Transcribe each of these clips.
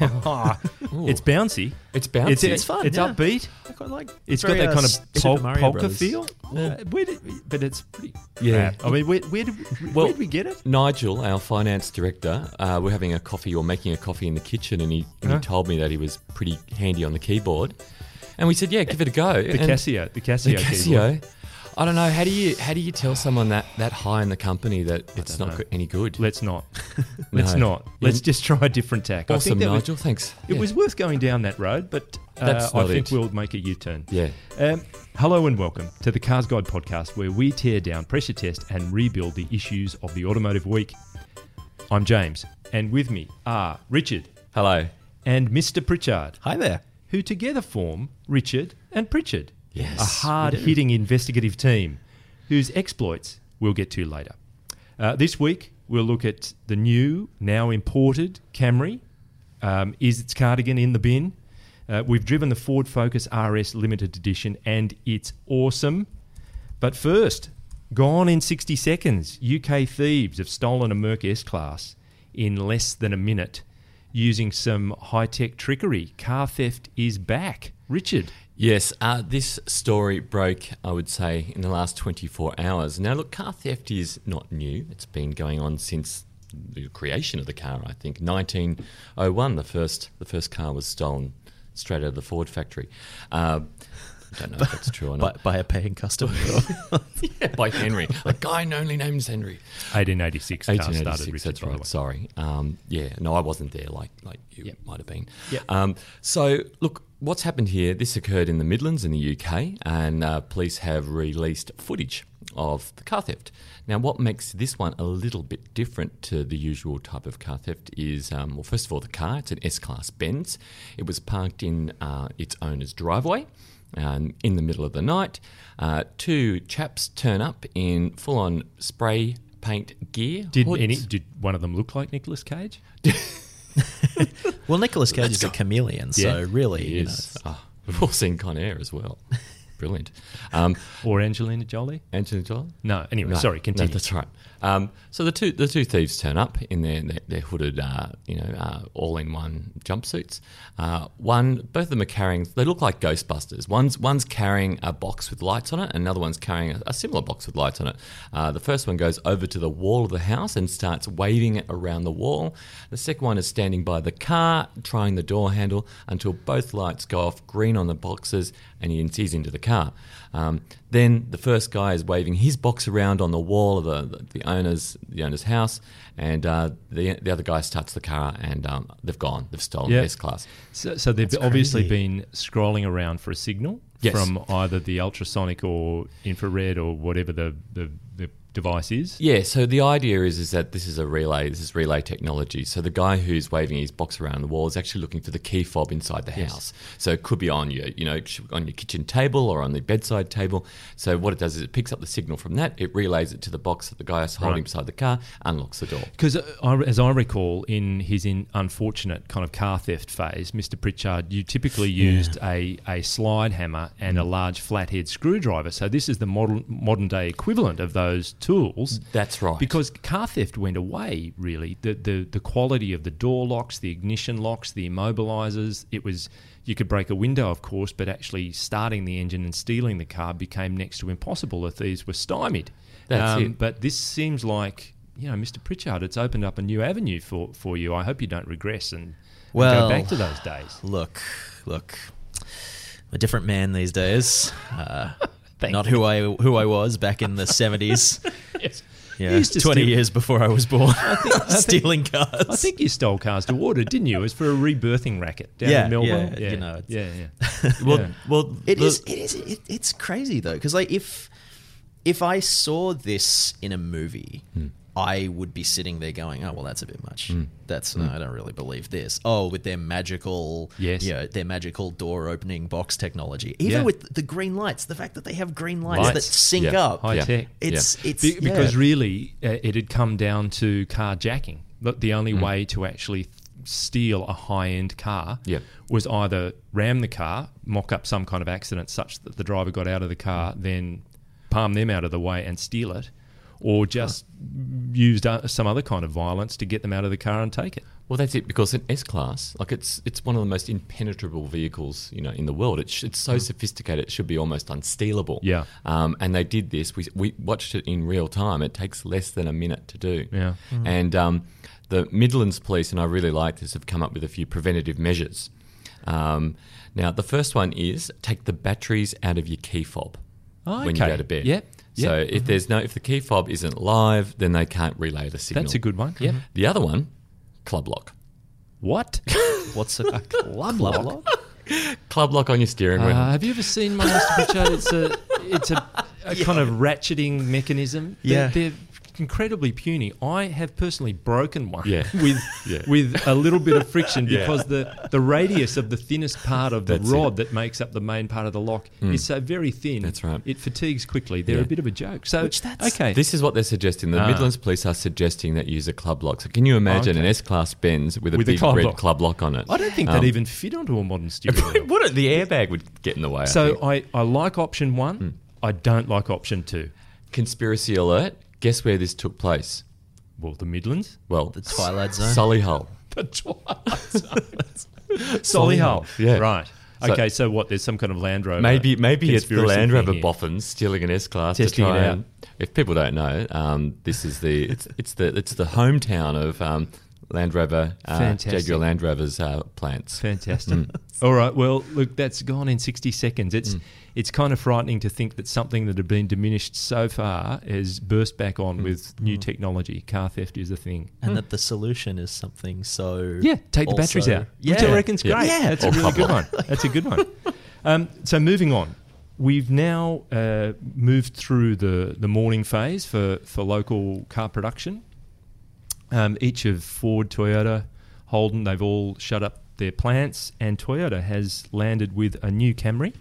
Ah, it's bouncy. It's bouncy. It's, It's fun, It's yeah. upbeat. I quite like. It's very, got that uh, kind of Super pol- Mario polka Brothers. feel. Uh, where did, but it's pretty. Yeah. I mean, where, where, did, where Well- did we get it? Nigel, our finance director, uh, we're having a coffee or making a coffee in the kitchen, and he, and Huh? he told me that he was pretty handy on the keyboard. And we said, "Yeah, give it a go." The And Casio. The Casio. the keyboard. Casio. I don't know. How do you how do you tell someone that that high in the company that it's don't know. any good? Let's not. Let's No. not. Let's Yeah. just try a different tack. I think that was, Nigel. Thanks. it Yeah. was worth going down that road, but uh, I think it. we'll make a U-turn. Yeah. Um, hello and welcome to the Cars Guide podcast, where we tear down, pressure test, and rebuild the issues of the automotive week. I'm James, and with me are Richard Hello. and Mr. Pritchard, Hi there. who together form Richard and Pritchard, Yes, a hard-hitting investigative team whose exploits we'll get to later. Uh, this week we'll look at the new, now imported Camry. Um, is its cardigan in the bin? Uh, we've driven the Ford Focus RS Limited Edition, and it's awesome. But first, gone in 60 seconds, UK thieves have stolen a Merc S Class in less than a minute using some high tech trickery. Car theft is back. Richard. Yes, uh, this story broke, I would say, in the last 24 hours. Now, look, car theft is not new. It's been going on since the creation of the car, I think. 1901, the first, the first car was stolen straight out of the Ford factory. Uh, I don't know if that's true or not. by a paying customer. yeah, by Henry. A guy only named Henry. 1886 car started, 1886, Richard, that's by the way. right. Sorry. Um, yeah, no, I wasn't there like like you Yep. might have been. Yep. Um, so, look, what's happened here? This occurred in the Midlands in the UK, and uh, police have released footage of the car theft. Now, what makes this one a little bit different to the usual type of car theft is, um, well, first of all, the car. It's an S-Class Benz. It was parked in uh, its owner's driveway um, in the middle of the night. Uh, two chaps turn up in full-on spray paint gear. Did hoods. any? Did one of them look like Nicolas Cage? well, Nicolas Cage is a chameleon, so Yeah. really, He you know, is. Ah, we've all seen Con Air as well. Brilliant. Um, Or Angelina Jolie? Angelina Jolie? No. Anyway, No, sorry. no, Continue. that's right. Um, so the two the two thieves turn up in their their, their hooded, uh, you know, uh, all in one jumpsuits. Uh, one, both of them are carrying. They look like Ghostbusters. One's one's carrying a box with lights on it, another one's carrying a, a similar box with lights on it. Uh, the first one goes over to the wall of the house and starts waving it around the wall. The second one is standing by the car, trying the door handle until both lights go off green on the boxes, and he sees into the car. Um, then the first guy is waving his box around on the wall of the, the owner's the owner's house, and uh, the the other guy starts the car, and um, they've gone. They've stolen Yeah. the S class. So, so they've That's obviously crazy. been scrolling around for a signal Yes. from either the ultrasonic or infrared or whatever the, the, the device is. Yeah, so the idea is is that this is a relay. This is relay technology. So the guy who's waving his box around the wall is actually looking for the key fob inside the Yes. house. So it could be on your, you know, on your kitchen table or on the bedside table. So what it does is it picks up the signal from that, it relays it to the box that the guy is holding Right. beside the car, unlocks the door. Because as I recall, in his in unfortunate kind of car theft phase, Mr. Pritchard, you typically used a, a slide hammer and Mm. a large flathead screwdriver. So this is the modern modern day equivalent of those tools. That's right. Because car theft went away, really. The, the the quality of the door locks, the ignition locks, the immobilizers. It was you could break a window, of course, but actually starting the engine and stealing the car became next to impossible. The thieves were stymied. Um, That's it. But this seems like you know, Mr. Pritchard, it's opened up a new avenue for for you. I hope you don't regress and, and Well, go back to those days. look, look, I'm a different man these days. Uh, Thank not you. who I who I was back in the seventies. Yes. Yeah, You used to twenty steal- years before I was born. stealing cars. I think you stole cars to water, didn't you? It was for a rebirthing racket down Yeah, in Melbourne. yeah, you know, it's- yeah, yeah. well, Yeah. well, It the- is. It is. It, it's crazy though, because like if if I saw this in a movie, Hmm. I would be sitting there going, "Oh well, that's a bit much. Hmm. That's no, I don't really believe this." Oh, with their magical, Yes. you know, their magical door opening box technology, even Yeah. with the green lights, the fact that they have green lights, Lights. that sync Yeah. up, High Yeah. tech. it's it's Be- because really, uh, it had come down to carjacking. But the only Mm. way to actually steal a high-end car Yep. was either ram the car, mock up some kind of accident such that the driver got out of the car, then palm them out of the way and steal it, or just used uh, some other kind of violence to get them out of the car and take it. Well, that's it because an S class, like it's it's one of the most impenetrable vehicles you know in the world. It's it's so sophisticated, it should be almost unstealable. Yeah. Um, and they did this. We we watched it in real time. It takes less than a minute to do. Yeah. And um, the Midlands Police, and I really like this, have come up with a few preventative measures. Um, now, the first one is take the batteries out of your key fob Oh, when you go to bed. Yep, So yep. if there's no if the key fob isn't live, then they can't relay the signal. That's a good one. Yeah. The other one, club lock. What? What's a club lock? Club lock on your steering wheel. Uh, have you ever seen my Mr. Pritchard? It's a it's a, a kind of ratcheting mechanism. They're, Yeah. they're incredibly puny. I have personally broken one Yeah. with Yeah. with a little bit of friction Yeah. because the, the radius of the thinnest part of the That's rod it. that makes up the main part of the lock is so very thin. That's right. It fatigues quickly. They're Yeah. a bit of a joke. So Which that's- okay. This is what they're suggesting. The Ah. Midlands Police are suggesting that you use a club lock. So can you imagine Okay. an S-Class Benz with a With a big club red lock. club lock on it? I don't think Um, that even fit onto a modern steering wheel. wouldn't. The airbag would get in the way. So think. I, I like option one. Hmm. I don't like option two. conspiracy alert. Guess where this took place? Well, the Midlands. Well, The Twilight Zone. Solihull. The Twilight Zone. Solihull. Yeah. Right. So- okay, so what? There's some kind of Land Rover. Maybe maybe it's the conspiracy Land thing Rover here. boffins stealing an S class to try it and. If people don't know, um, this is the it's it's the it's the hometown of um, Land Rover uh, Fantastic. Jaguar Land Rover's uh, plants. Fantastic. Mm. All right. Well, look, that's gone in 60 seconds. It's it's kind of frightening to think that something that had been diminished so far has burst back Mm. on with new technology. Car theft is a thing. and that the solution is something so Yeah, take the batteries out. Yeah, Which I reckon's Yeah. great. Yeah. That's a really good one. That's a good one. Um, so moving on, we've now uh, moved through the, the mourning phase for, for local car production. Um, each of Ford, Toyota, Holden, they've all shut up their plants, and Toyota has landed with a new Camry.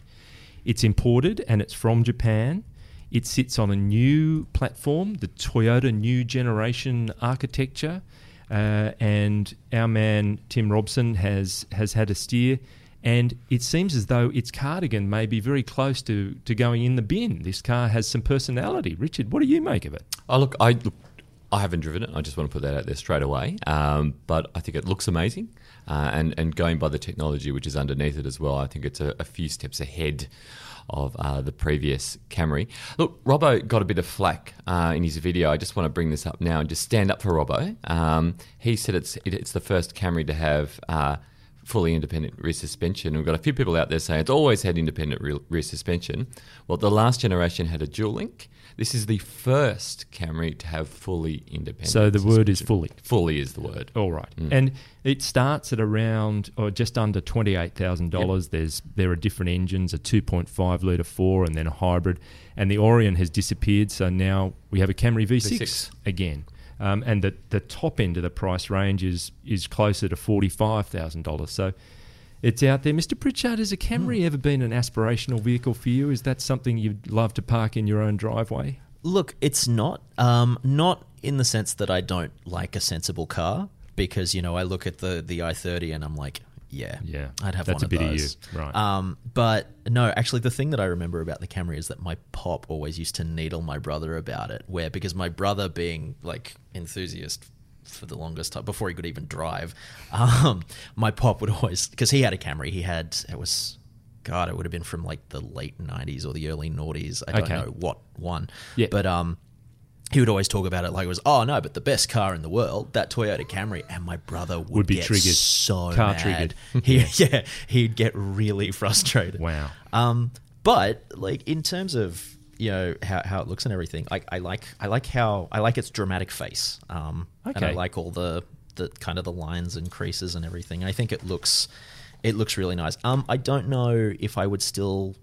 It's imported and it's from Japan. It sits on a new platform, the Toyota New Generation architecture, uh, and our man Tim Robson has has had a steer. And it seems as though its cardigan may be very close to, to going in the bin. This car has some personality. Richard, what do you make of it? Oh look, I look, I haven't driven it. I just want to put that out there straight away. Um, but I think it looks amazing, uh, and and going by the technology which is underneath it as well, I think it's a, a few steps ahead of uh, the previous Camry. Look, Robbo got a bit of flack uh, in his video. I just want to bring this up now and just stand up for Robbo. Um, he said it's it, it's the first Camry to have. Fully independent rear suspension. We've got a few people out there saying it's always had independent rear, rear suspension. Well, the last generation had a dual link. This is the first Camry to have fully independent. So the word is fully. Fully is the word. All right, Mm. and it starts at around or just under twenty eight thousand dollars. There's there are different engines, a two point five liter four, and then a hybrid. And the Aurion has disappeared, so now we have a Camry V6, V6. again. Um, and the the top end of the price range is is closer to forty five thousand dollars. So it's out there. Mr. Pritchard, has a. Camry ever been an aspirational vehicle for you? Is that something you'd love to park in your own driveway? Look, it's not. Um, not in the sense that I don't like a sensible car, because you know I look at the the i30 and I'm like, yeah, Yeah, I'd have that's one a bit of those. you, right. Um, but no, actually, the thing that I remember about the Camry is that my pop always used to needle my brother about it, where because my brother being like enthusiast for the longest time before he could even drive, um, my pop would always because he had a Camry, he had it was. God, it would have been from like the late '90s or the early noughties. I don't Okay. know what one. Yeah. But um, he would always talk about it like it was, oh no, but the best car in the world, that Toyota Camry, and my brother would, Would be get triggered. so Car mad. triggered. He, yeah, he'd get really frustrated. Wow. Um, but like in terms of you know how, how it looks and everything, I, I like I like how I like its dramatic face. Um, and I like all the the kind of the lines and creases and everything. I think it looks it looks really nice. Um, I don't know if I would still.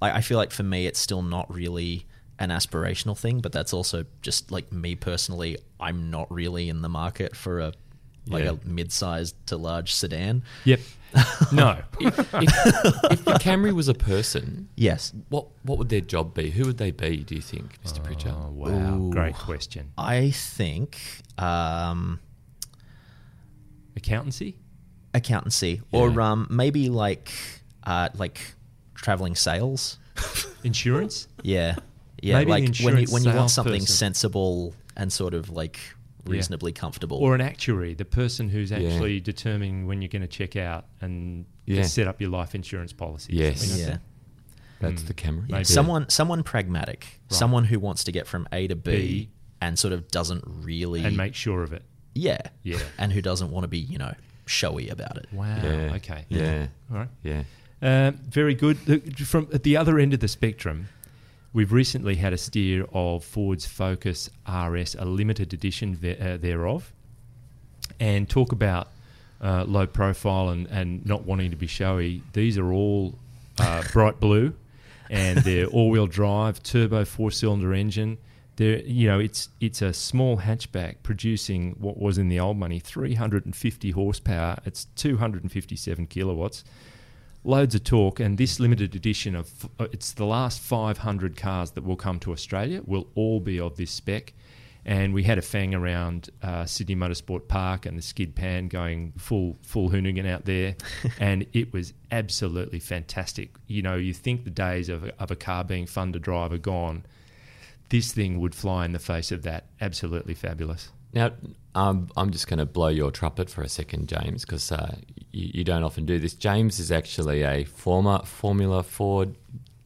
I, I feel like for me, it's still not really an aspirational thing, but that's also just like me personally. I'm not really in the market for a like Yeah. a mid-sized to large sedan. Yep. No. if, if, if the Camry was a person, Yes, what what would their job be? Who would they be? Do you think, Mr. Pritchard? Oh, wow. Ooh. Great question. I think um, Accountancy? accountancy or um, maybe like uh, like traveling sales. Insurance? Yeah, Yeah, Maybe like when you when you want something salesperson. sensible and sort of like Yeah. reasonably comfortable. or an actuary, the person who's Yeah. actually determining when you're going to check out and to Yeah. set up your life insurance policy. Yes. something like yeah. that. That's Mm. the Camry. Yeah, Someone someone pragmatic, Right. someone who wants to get from A to B, B. and sort of doesn't really and make sure of it. yeah Yeah. and who doesn't want to be you know showy about it. Wow. Yeah. Okay. Yeah. All right. Yeah. Uh, very good. Look, From at the other end of the spectrum, we've recently had a steer of Ford's Focus RS, a limited edition the- uh, thereof, and talk about uh, low profile and, and not wanting to be showy. These are all uh, bright blue, and they're all-wheel drive, turbo four-cylinder engine. They're, you know, it's it's a small hatchback producing what was in the old money 350 horsepower. It's 257 kilowatts loads of torque, and this limited edition of uh, it's the last 500 cars that will come to australia will all be of this spec. And we had a fang around uh, sydney motorsport park and the skid pan going full full hoonigan out there and it was absolutely fantastic. You know you think the days of, of a car being fun to drive are gone. This thing would fly in the face of that. Absolutely fabulous. Now, um, I'm just going to blow your trumpet for a second, James, because uh, you, you don't often do this. James is actually a former Formula Ford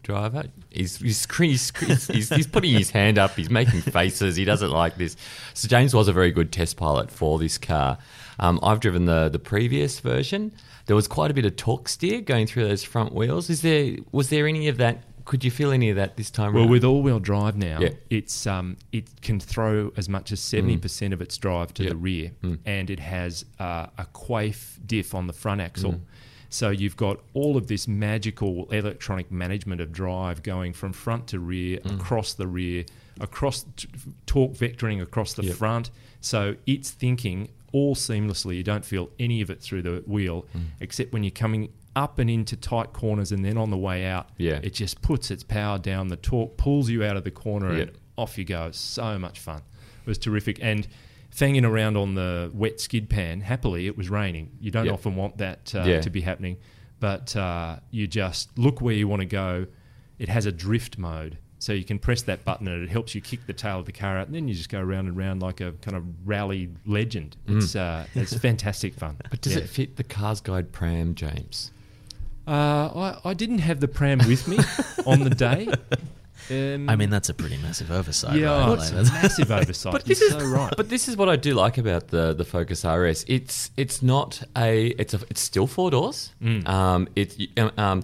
driver. He's he's, he's, he's, putting his hand up. He's making faces. He doesn't like this. So James was a very good test pilot for this car. Um, I've driven the the previous version. There was quite a bit of torque steer going through those front wheels. Is there was there any of that? Could you feel any of that this time? Well, around? with all-wheel drive now, Yeah. it's um, it can throw as much as seventy Mm. percent of its drive to Yeah. the rear, and it has uh, a Quaife diff on the front axle. Mm. So you've got all of this magical electronic management of drive going from front to rear, Mm. across the rear, across t- torque vectoring across the Yep. front. So it's thinking all seamlessly. You don't feel any of it through the wheel, Mm. except when you're coming up and into tight corners and then on the way out. Yeah. It just puts its power down. The torque pulls you out of the corner Yeah. and off you go. It's so much fun. It was terrific. And fanging around on the wet skid pan, happily, it was raining. You don't Yeah. often want that uh, Yeah. to be happening. But uh, you just look where you want to go. It has a drift mode. So you can press that button and it helps you kick the tail of the car out. And then you just go round and round like a kind of rally legend. It's, uh, it's fantastic fun. Mm. but does Yeah. it fit the Cars Guide Pram, James? Uh, I, I didn't have the pram with me on the day. Um, I mean, that's a pretty massive oversight. yeah, right? Like, it's a massive oversight. But You're this is so right. But this is what I do like about the the Focus RS. It's it's not a it's a it's still four doors. Mm. Um, it um, um,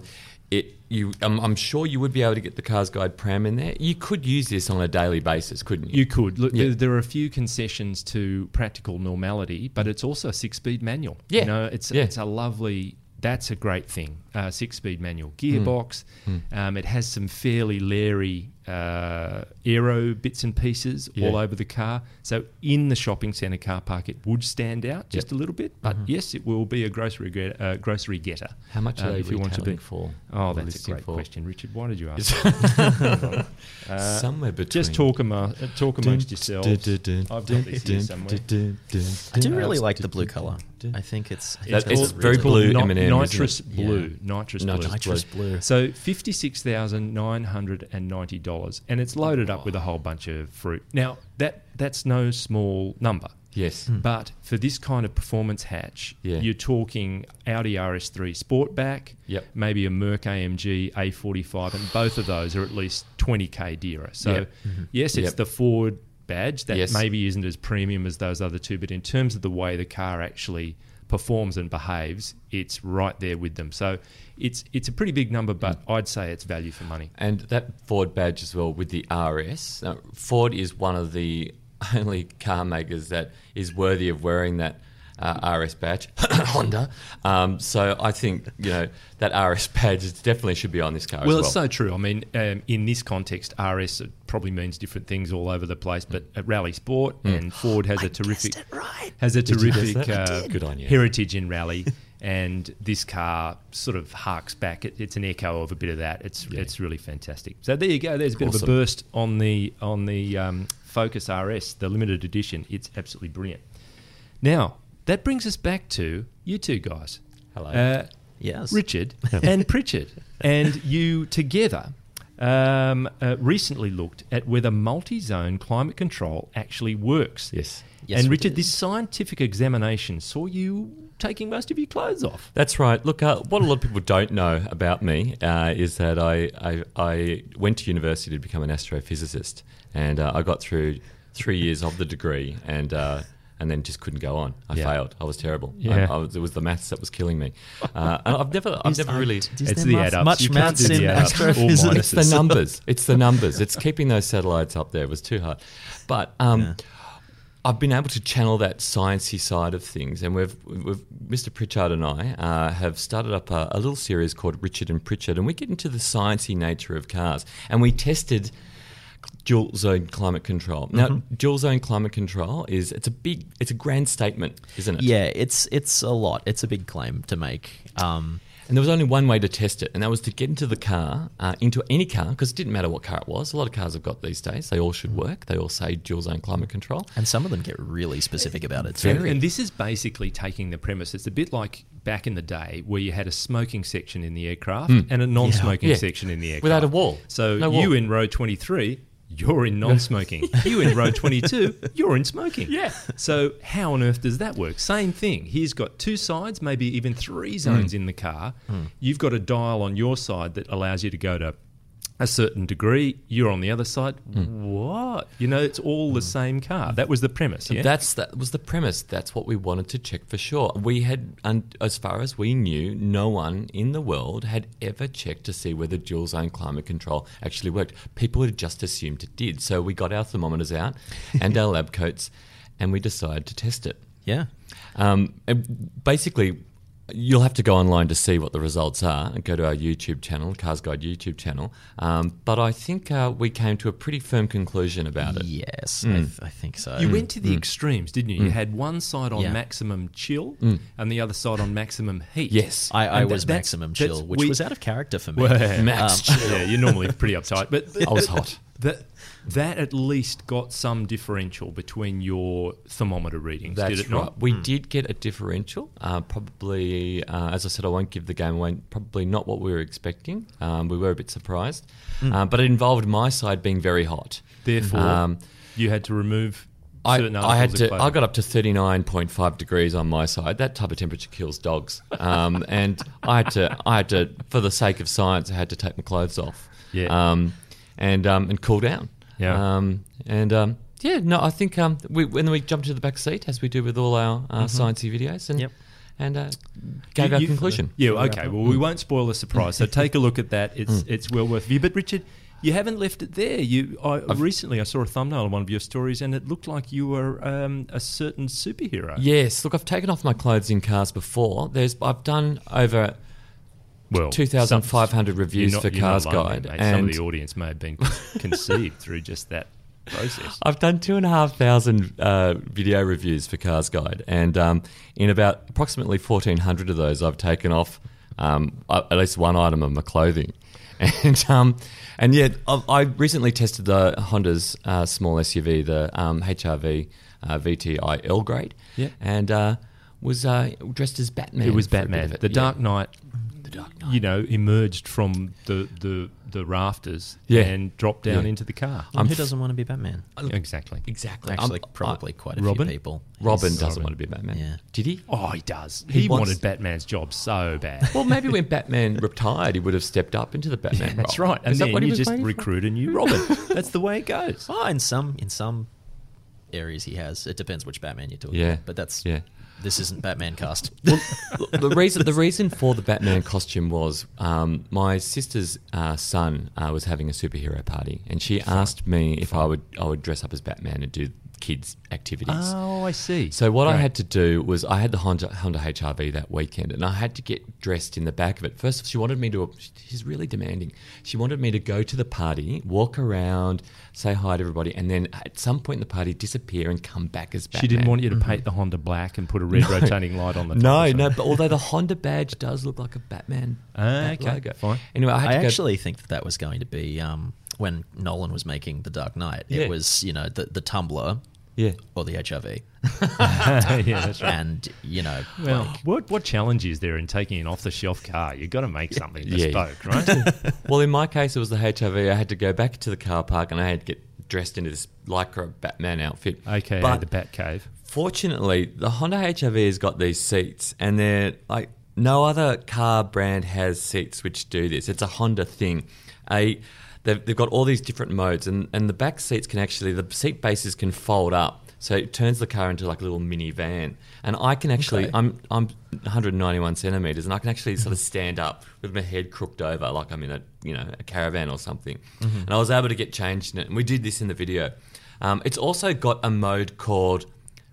it you um, I'm sure you would be able to get the Cars Guide Pram in there. You could use this on a daily basis, couldn't you? You could. Look, Yeah. there, there are a few concessions to practical normality, but it's also a six-speed manual. Yeah. You know, it's Yeah. it's a lovely. That's a great thing. Uh, six-speed manual Hmm. gearbox. Um, it has some fairly leery uh, aero bits and pieces Yeah. all over the car. So in the shopping centre car park, it would stand out just Yep. a little bit. But yes, it will be a grocery get, uh, grocery getter. How much are uh, they if you want to be? for? Oh, that's a great for? question, Richard. Why did you ask? Somewhere between. Just talk, amo- uh, talk amongst yourselves. I've got this here somewhere. I do really like the blue color. I think it's I think That- that's it's very cool. blue Ni- M&M, isn't it? nitrous Yeah. blue. Nitrous, Nitrous blue. Nitrous blue. So fifty six thousand nine hundred and ninety dollars, and it's loaded up with a whole bunch of fruit. Now that that's no small number, Yes. but for this kind of performance hatch, Yeah. you're talking Audi RS3 Sportback, Yep. maybe a Merc AMG A45, and both of those are at least twenty k dearer. So Yep. yes, it's Yep. the Ford badge that Yes. maybe isn't as premium as those other two, but in terms of the way the car actually performs and behaves, it's right there with them. So it's it's a pretty big number, but Mm. I'd say it's value for money. And that Ford badge as well with the RS. Uh, Ford is one of the only car makers that is worthy of wearing that uh, RS badge. Honda. Um, so I think you know that RS badge definitely should be on this car Well, as well. it's so true. I mean, um, in this context, RS probably means different things all over the place. But at Rally Sport and Ford has a terrific right. has a Mm. terrific uh. Good on you. heritage in rally. And this car sort of harks back. It, it's an echo of a bit of that. It's Yeah. it's really fantastic. So there you go. There's a bit of a burst on the on the um, Focus RS, the limited edition. It's absolutely brilliant. Now that brings us back to you two guys. Hello. Uh, Yes. Richard and Pritchard, and you together um, uh, recently looked at whether multi-zone climate control actually works. Yes. Yes, and Richard, did. this scientific examination saw you taking most of your clothes off. That's right. Look, uh, what a lot of people don't know about me uh, is that I, I, I went to university to become an astrophysicist, and uh, I got through three years of the degree, and uh, and then just couldn't go on. I Yeah. failed. I was terrible. Yeah. I, I was, it was the maths that was killing me. Uh, and I've never, I've never really. It's the much- add-ups. Much maths in add-ups astrophysics. It's the numbers. It's the numbers. It's keeping those satellites up there. It was too hard. But um, Yeah. I've been able to channel that sciencey side of things, and we've, we've Mr. Pritchard and I uh, have started up a, a little series called Richard and Pritchard, and we get into the sciencey nature of cars, and we tested dual zone climate control. Now, Mm-hmm. dual zone climate control is it's a big, it's a grand statement, isn't it? Yeah, it's it's a lot. It's a big claim to make. Um, And there was only one way to test it, and that was to get into the car, uh, into any car, because it didn't matter what car it was. A lot of cars have got these days. They all should work. They all say dual zone climate control. and some of them get really specific about it. too. And, and this is basically taking the premise. It's a bit like back in the day where you had a smoking section in the aircraft and a non-smoking Yeah. section in the aircraft Without a wall. So No you wall. in row twenty-three, you're in non-smoking. you in row twenty-two, you're in smoking. Yeah. So how on earth does that work? Same thing. He's got two sides, maybe even three zones hmm. in the car. Hmm. You've got a dial on your side that allows you to go to a certain degree. You're on the other side. What? You know, it's all the same car. That was the premise. Yeah. That's that was the premise. That's what we wanted to check for sure. We had, and as far as we knew, no one in the world had ever checked to see whether dual zone climate control actually worked. People had just assumed it did. So we got our thermometers out and our lab coats, and we decided to test it. Yeah. Um, basically, you'll have to go online to see what the results are and go to our YouTube channel, Cars Guide YouTube channel. Um, but I think uh, we came to a pretty firm conclusion about it. Yes, I, th- I think so. You went to the extremes, didn't you? You had one side on Yeah. maximum chill and the other side on maximum heat. Yes. I, I was that- maximum that's- chill, which we- was out of character for me. Well, Max um, yeah, you're normally pretty uptight, but I was hot. That that at least got some differential between your thermometer readings. That's did it right. not? We did get a differential. Uh, probably, uh, as I said, I won't give the game away. Probably not what we were expecting. Um, we were a bit surprised, uh, but it involved my side being very hot. Therefore, Um, you had to remove I, certain I had to. I got up to thirty nine point five degrees on my side. That type of temperature kills dogs. Um, and I had to. I had to, for the sake of science, I had to take my clothes off. Yeah. Um, and um, and cool down. Yeah. Um, and um, yeah, no, I think um, we when we jumped to the back seat as we do with all our uh, sciencey videos, and Yep. and uh, gave Mm-hmm. You- our you- conclusion. Yeah, okay. Well, we won't spoil the surprise. So take a look at that. It's it's well worth view. But Richard, you haven't left it there. You I, recently I saw a thumbnail on one of your stories, and it looked like you were um, a certain superhero. Yes, look, I've taken off my clothes in cars before. There's, I've done over Well, 2,500 some- reviews not- for Cars Guide, mate. Some of and- the audience may have been conceived through just that process. I've done two and a half thousand uh, video reviews for Cars Guide, and um, in about approximately fourteen hundred of those, I've taken off um, uh, at least one item of my clothing, and um, and yet I, I recently tested the Honda's uh, small SUV, the um, HRV uh, VTI L grade, Yeah. and uh, was uh, dressed as Batman. it was for a bit Batman. The yeah. Dark Knight, The Dark Knight. you know, emerged from the the, the rafters Yeah. and dropped down Yeah. into the car. And I'm who f- doesn't want to be Batman? Exactly. Exactly. Actually, I'm- probably quite a Robin? few people. Robin Yes. doesn't want to be Batman. Yeah. Did he? Oh, he does. He He, wanted Batman's job so bad. Well, maybe when Batman retired, he would have stepped up into the Batman role. That's right. And Is that then what you just waiting for? recruit a new Robin. That's the way it goes. Oh, in some in some areas he has. It depends which Batman you're talking Yeah. about. But that's Yeah. This isn't Batman cast. Look, the reason the reason for the Batman costume was um, my sister's uh, son uh, was having a superhero party, and she asked me if I would I would dress up as Batman and do kids activities. Oh, I see. So what I had to do was I had the Honda, Honda HRV that weekend, and I had to get dressed in the back of it. First, she wanted me to. She's really demanding. She wanted me to go to the party, walk around, say hi to everybody, and then at some point in the party disappear and come back as Batman. She didn't want you to paint the Honda black and put a red rotating light on the top. No, no. But although the Honda badge does look like a Batman bat okay, logo. fine. Anyway, I had I to go. actually think that that was going to be um, when Nolan was making The Dark Knight. Yeah. It was you know the the tumbler Yeah. or the HIV. yeah, that's right. And, you know, Well, like, what what challenge is there in taking an off the shelf car? You've got to make something Yeah. bespoke, right? Well, in my case, it was the HIV. I had to go back to the car park and I had to get dressed into this lycra Batman outfit. Okay, But the Bat Cave. fortunately, the Honda HIV has got these seats, and they're like no other car brand has seats which do this. It's a Honda thing. A they've, they've got all these different modes, and, and the back seats can actually the seat bases can fold up. So it turns the car into like a little mini van, and I can actually Okay. I'm I'm 191 centimeters, and I can actually sort of stand up with my head crooked over, like I'm in a you know a caravan or something. And I was able to get changed in it, and we did this in the video. Um, it's also got a mode called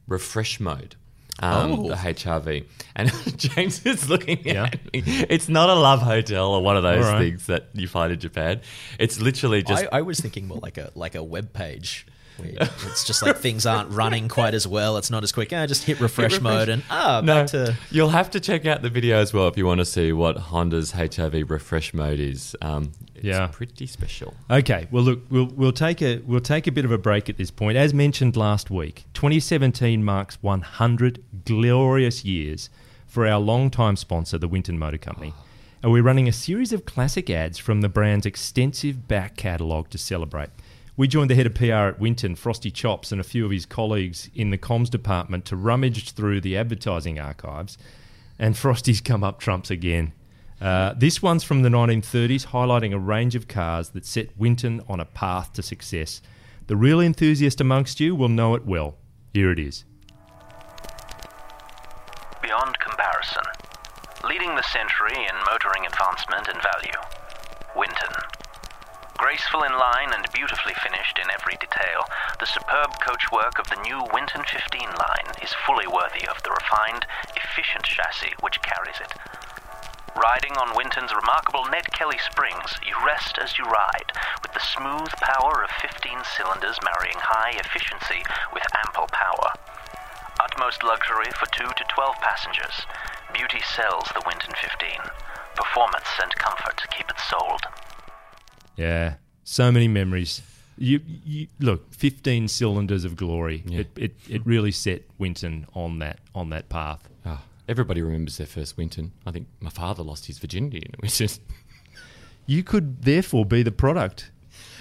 refresh mode. Um, Oh. The HRV, and James is looking Yeah. at me. It's not a love hotel or one of those All right. things that you find in Japan. It's literally just I, I was thinking more like a like a web page. Where it's just like things aren't running quite as well. It's not as quick. Ah, just hit refresh, refresh. mode and ah, no. back to You'll have to check out the video as well if you want to see what Honda's HRV refresh mode is. Um, it's Yeah. pretty special. Okay, well look, we'll we'll take a we'll take a bit of a break at this point. As mentioned last week, 2017 marks 100 glorious years for our longtime sponsor, the Winton Motor Company. And we're running a series of classic ads from the brand's extensive back catalogue to celebrate. We joined the head of PR at Winton, Frosty Chops, and a few of his colleagues in the comms department to rummage through the advertising archives. And Frosty's come up trumps again. Uh, this one's from the 1930s, highlighting a range of cars that set Winton on a path to success. The real enthusiast amongst you will know it well. Here it is. Beyond comparison. Leading the century in motoring advancement and value. Winton. Graceful in line and beautifully finished in every detail, the superb coachwork of the new Winton 15 line is fully worthy of the refined, efficient chassis which carries it. Riding on Winton's remarkable Ned Kelly springs, you rest as you ride, with the smooth power of 15 cylinders marrying high efficiency with ample power. Utmost luxury for 2 to 12 passengers. Beauty sells the Winton 15. Performance and comfort keep it sold. Yeah, so many memories. You, you look, 15 cylinders of glory. Yeah. It, it, it really set Winton on that on that path. Ah, everybody remembers their first Winton. I think my father lost his virginity in it, which is You could therefore be the product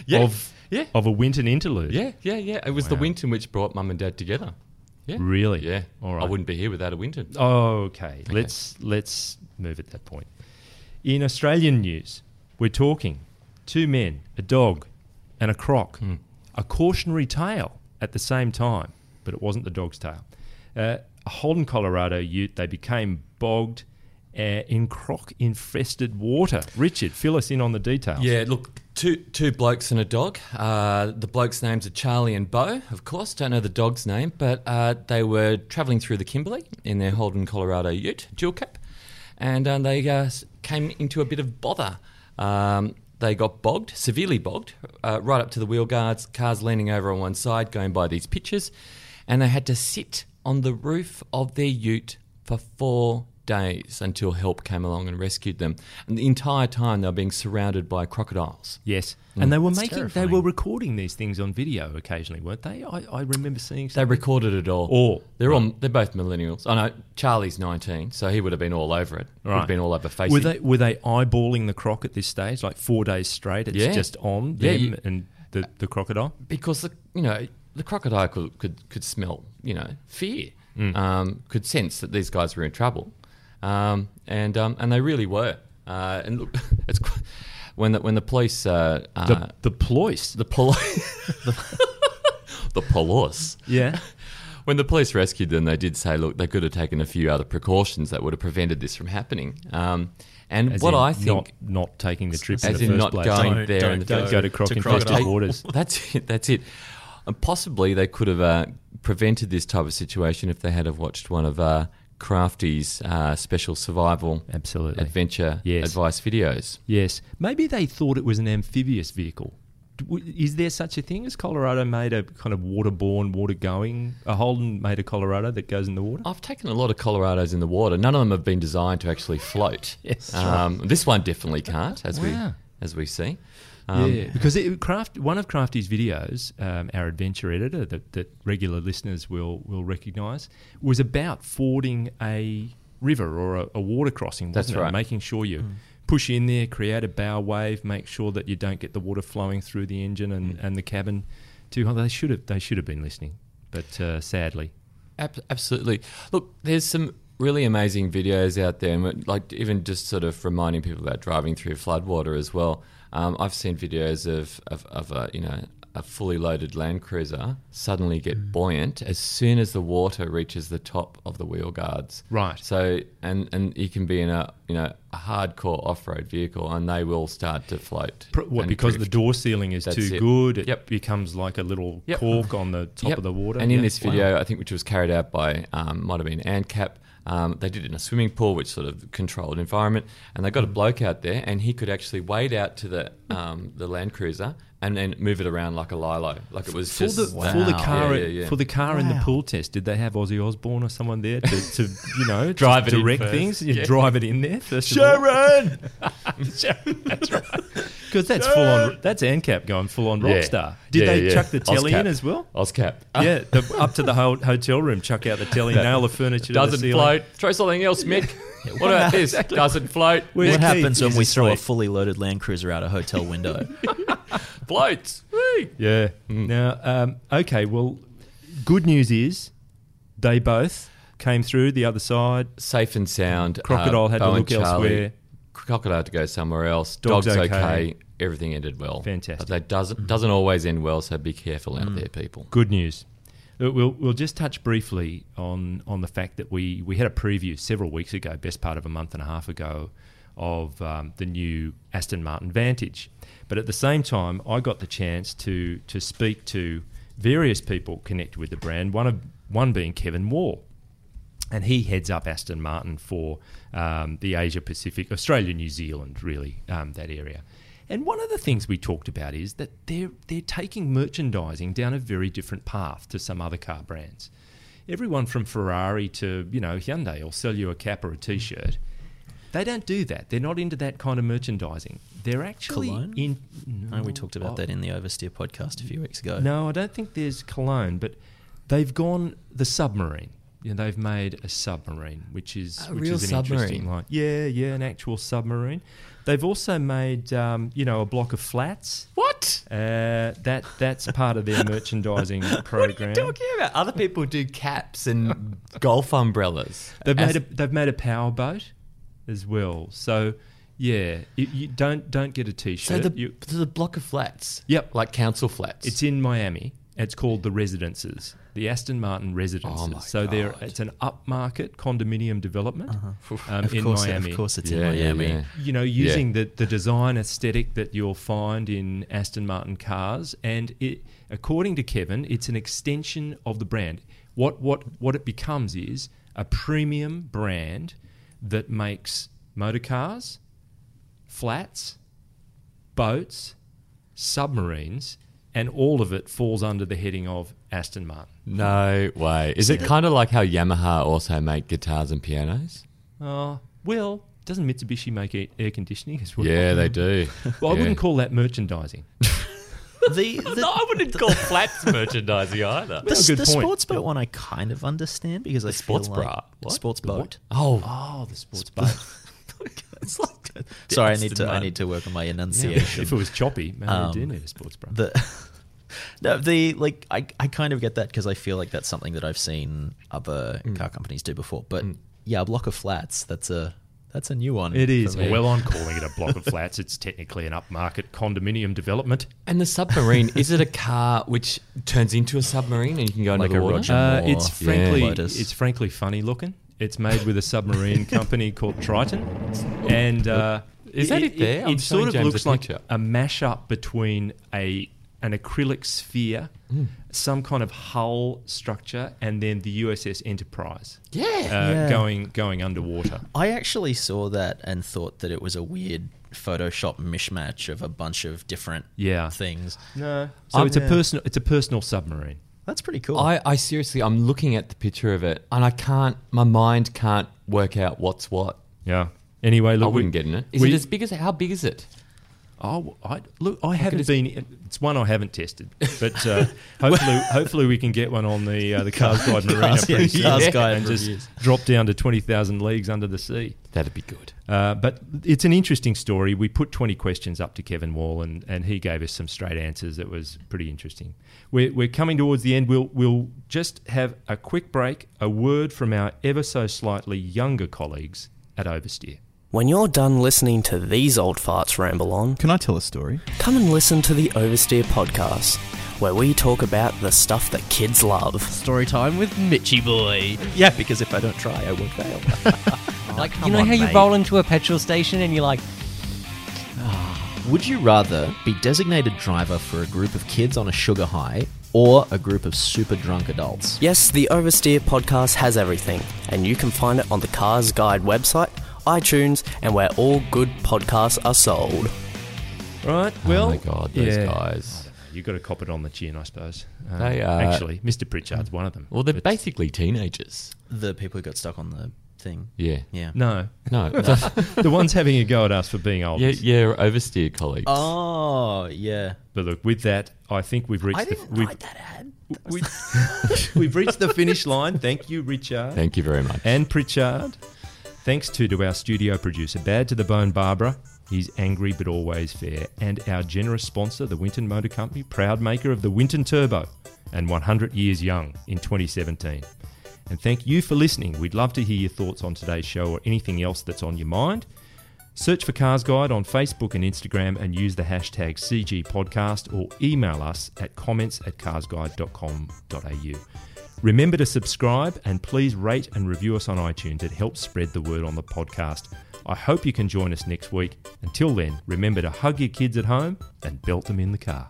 Yeah, of yeah. of a Winton interlude. yeah, yeah, yeah. It was the Wow. Winton which brought mum and dad together. Yeah, Really? Yeah, All right. I wouldn't be here without a Winton. Okay, let's let's move at that point. In Australian news, we're talking two men, a dog, and a croc. Hmm. A cautionary tale at the same time, but it wasn't the dog's tail. Uh, a Holden, Colorado ute. They became bogged uh, in croc-infested water. Richard, fill us in on the details. Yeah, look, two two blokes and a dog. Uh, the blokes' names are Charlie and Beau, of course. Don't know the dog's name, but uh, they were travelling through the Kimberley in their Holden, Colorado ute, dual cab, and uh, they uh, came into a bit of bother. Um, they got bogged, severely bogged, uh, right up to the wheel guards, cars leaning over on one side, going by these pitches, and they had to sit on the roof of their ute for four days until help came along and rescued them. And the entire time they were being surrounded by crocodiles. Yes, mm. and they were That's making, they were recording these things on video occasionally, weren't they? I, I remember seeing. They recorded it all. All, They're right. all they're both millennials. I know Charlie's nineteen, so he would have been all over it. Would Right. have been all over Facebook. Were they were they eyeballing the croc at this stage, like four days straight? It's Yeah. just on Yeah, them you- and the, the crocodile. because the you know the crocodile could could, could smell you know fear, Mm. um, could sense that these guys were in trouble, um, and um, and they really were. Uh, and look, it's qu- when the when the police uh, uh, The the ploice. the police the police yeah. when the police rescued them, they did say, look, they could have taken a few other precautions that would have prevented this from happening. Um, and As what I think not not taking the trip As in the in not place. going Don't- there don't in the Don't go to croc infested crocodile. waters. That's it. That's it. And possibly they could have uh, prevented this type of situation if they had have watched one of uh, Crafty's uh, special survival Absolutely. adventure Yes. advice videos. Yes. Maybe they thought it was an amphibious vehicle. Is there such a thing as Colorado made a kind of waterborne, water-going? A Holden made a Colorado that goes in the water. I've taken a lot of Colorados in the water. None of them have been designed to actually float. Yes, um, This one definitely can't, as Wow. we as we see. Um, yeah, because it, craft one of Crafty's videos, um, our adventure editor that, that regular listeners will will recognise, was about fording a river or a, a water crossing. That's wasn't it? right. Making sure you push in there, create a bow wave, make sure that you don't get the water flowing through the engine and, and the cabin too high. They should have they should have been listening, but uh, sadly, Ab- absolutely. Look, there's some really amazing videos out there, and like even just sort of reminding people about driving through floodwater as well. Um, I've seen videos of of, of a you know a fully loaded Land Cruiser suddenly get Mm. buoyant as soon as the water reaches the top of the wheel guards. Right. So and and you can be in a you know a hardcore off road vehicle, and they will start to float. What because the door sealing is That's too it. good, it Yep. becomes like a little Yep. cork on the top Yep. of the water. And in this Wow. video, I think which was carried out by um, might have been ANCAP. Um, they did it in a swimming pool, which sort of controlled environment, and they got a Mm. bloke out there, and he could actually wade out to the um, the Land Cruiser and then move it around like a lilo, like it was for just the for the car Yeah, yeah, yeah. for the car in the pool test, did they have Ozzy Osbourne or someone there to, to you know Drive to it in direct first. things? You drive it in there first. Sharon, that's right. Because that's full on. That's ANCAP going full on Yeah. rockstar. Did Yeah, they yeah. chuck the telly Ozcap. in as well? Ozcap. yeah, the, up to the ho- hotel room, chuck out the telly, nail the furniture. to the Doesn't ceiling. float. Try something else, Mick. what about this? Doesn't float. Where's what Keith? happens when He's we throw a asleep. fully loaded Land Cruiser out a hotel window? Floats. Whee! Yeah. Now, um, okay. Well, good news is they both came through the other side. Safe and sound. Crocodile Uh, had to Beau and look Charlie. elsewhere. Crocodile had to go somewhere else. Dog's Dog's, okay. okay. Everything ended well. Fantastic. But that doesn't doesn't always end well, so be careful out there, people. Good news. Uh, We'll, we'll just touch briefly on, on the fact that we, we had a preview several weeks ago, best part of a month and a half ago, of um, the new Aston Martin Vantage. But at the same time, I got the chance to, to speak to various people connected with the brand, one, of, one being Kevin Wall. And he heads up Aston Martin for um, the Asia Pacific, Australia, New Zealand, really, um, that area. And one of the things we talked about is that they're they're taking merchandising down a very different path to some other car brands. Everyone from Ferrari to you know Hyundai will sell you a cap or a T-shirt. They don't do that. They're not into that kind of merchandising. They're actually Cologne? in. No, we talked about oh, that in the Oversteer podcast a few weeks ago. No, I don't think there's cologne, but they've gone the submarine. Yeah, they've made a submarine, which is A which real is an interesting submarine? line. Yeah, yeah, an actual submarine. They've also made um, you know a block of flats. What? Uh, that that's part of their merchandising program. What are you talking about? Other people do caps and golf umbrellas. They've made a they've made a power boat as well. So yeah, you, you don't don't get a so t-shirt. the, You- so the block of flats. Yep. Like council flats. It's in Miami. It's called the Residences, the Aston Martin Residences. Oh my so they're it's an upmarket condominium development um, Uh-huh. of in course, Miami. of course, it's in Yeah, yeah, Miami. yeah. You know, using the, the design aesthetic that you'll find in Aston Martin cars, and it, according to Kevin, it's an extension of the brand. What what what it becomes is a premium brand that makes motor cars, flats, boats, submarines, and all of it falls under the heading of Aston Martin. no way. Is it kind of like how Yamaha also make guitars and pianos? Oh, well, doesn't Mitsubishi make air air conditioning as well? Yeah, they do. Well, I Yeah. wouldn't call that merchandising. The, the, No, I wouldn't call flats merchandising either. the, good the point. sports boat one I kind of understand because I sports feel like bra. What? sports The boat. what? Oh, Oh, the sports boat. It's like- Sorry, I Aston need to I Martin. need to work on my Yeah, enunciation. if it was choppy, maybe Um, it did need a sports bra. the no the like I, I kind of get that because I feel like that's something that I've seen other Mm. car companies do before. But yeah, a block of flats that's a that's a new one. it is. Well, I'm calling it a block of flats. It's technically an upmarket condominium development. and the submarine is it a car which turns into a submarine and you can go Like into the a water? Roger Uh, it's frankly, Lotus. it's frankly funny looking. It's made with a submarine company called Triton, and uh, Is that it there? It, I'm sort of James looks a like picture. a mashup between a an acrylic sphere, Hmm. some kind of hull structure, and then the USS Enterprise. Yeah. uh, Yeah. going going underwater. I actually saw that and thought that it was a weird Photoshop mishmash of a bunch of different Yeah. things. No, so Um, it's a personal it's a personal submarine. That's pretty cool. I, I seriously, I'm looking at the picture of it and I can't, my mind can't work out what's what. Yeah. Anyway, look, I wouldn't get in it. Is we- it as big as, how big is it? Oh, I, look, I haven't been. It's one I haven't tested, but uh, hopefully, hopefully we can get one on the uh, the Cars Guide Marina Cars- yeah, pretty soon Cars Guide and just reviews. drop down to twenty thousand leagues under the sea. That'd be good. Uh, but it's an interesting story. We put 20 questions up to Kevin Wall, and, and he gave us some straight answers. It was pretty interesting. We're, we're coming towards the end. We'll, we'll just have a quick break, a word from our ever so slightly younger colleagues at Oversteer. When you're done listening to these old farts ramble on, Can I tell a story? come and listen to the Oversteer podcast, where we talk about the stuff that kids love. Story time with Mitchy Boy. Yeah, because if I don't try, I won't fail. Oh, like, you know on, how you roll into a petrol station and you're like, ah. Would you rather be designated driver for a group of kids on a sugar high or a group of super drunk adults? Yes, the Oversteer podcast has everything, and you can find it on the Cars Guide website, iTunes, and where all good podcasts are sold. Right. Well, oh my god, those yeah. guys. You've got to cop it on the chin, I suppose. Uh, They, uh, actually, Mr. Pritchard's one of them. Well, they're But- basically teenagers. The people who got stuck on the thing. Yeah. Yeah. No, No. the ones having a go at us for being old. yeah, yeah, oversteer colleagues. Oh, yeah. But look, with that, I think we've reached I the didn't we've, write that ad. we, we've reached the finish line. Thank you, Richard. Thank you very much. and Pritchard. Thanks too to our studio producer, Bad to the Bone Barbara. He's angry but always fair. And our generous sponsor, the Winton Motor Company, proud maker of the Winton Turbo and 100 Years Young in 2017. And thank you for listening. We'd love to hear your thoughts on today's show or anything else that's on your mind. Search for Cars Guide on Facebook and Instagram and use the hashtag CG Podcast or email us at comments at carsguide.com.au. Remember to subscribe and please rate and review us on iTunes. It helps spread the word on the podcast. I hope you can join us next week. Until then, remember to hug your kids at home and belt them in the car.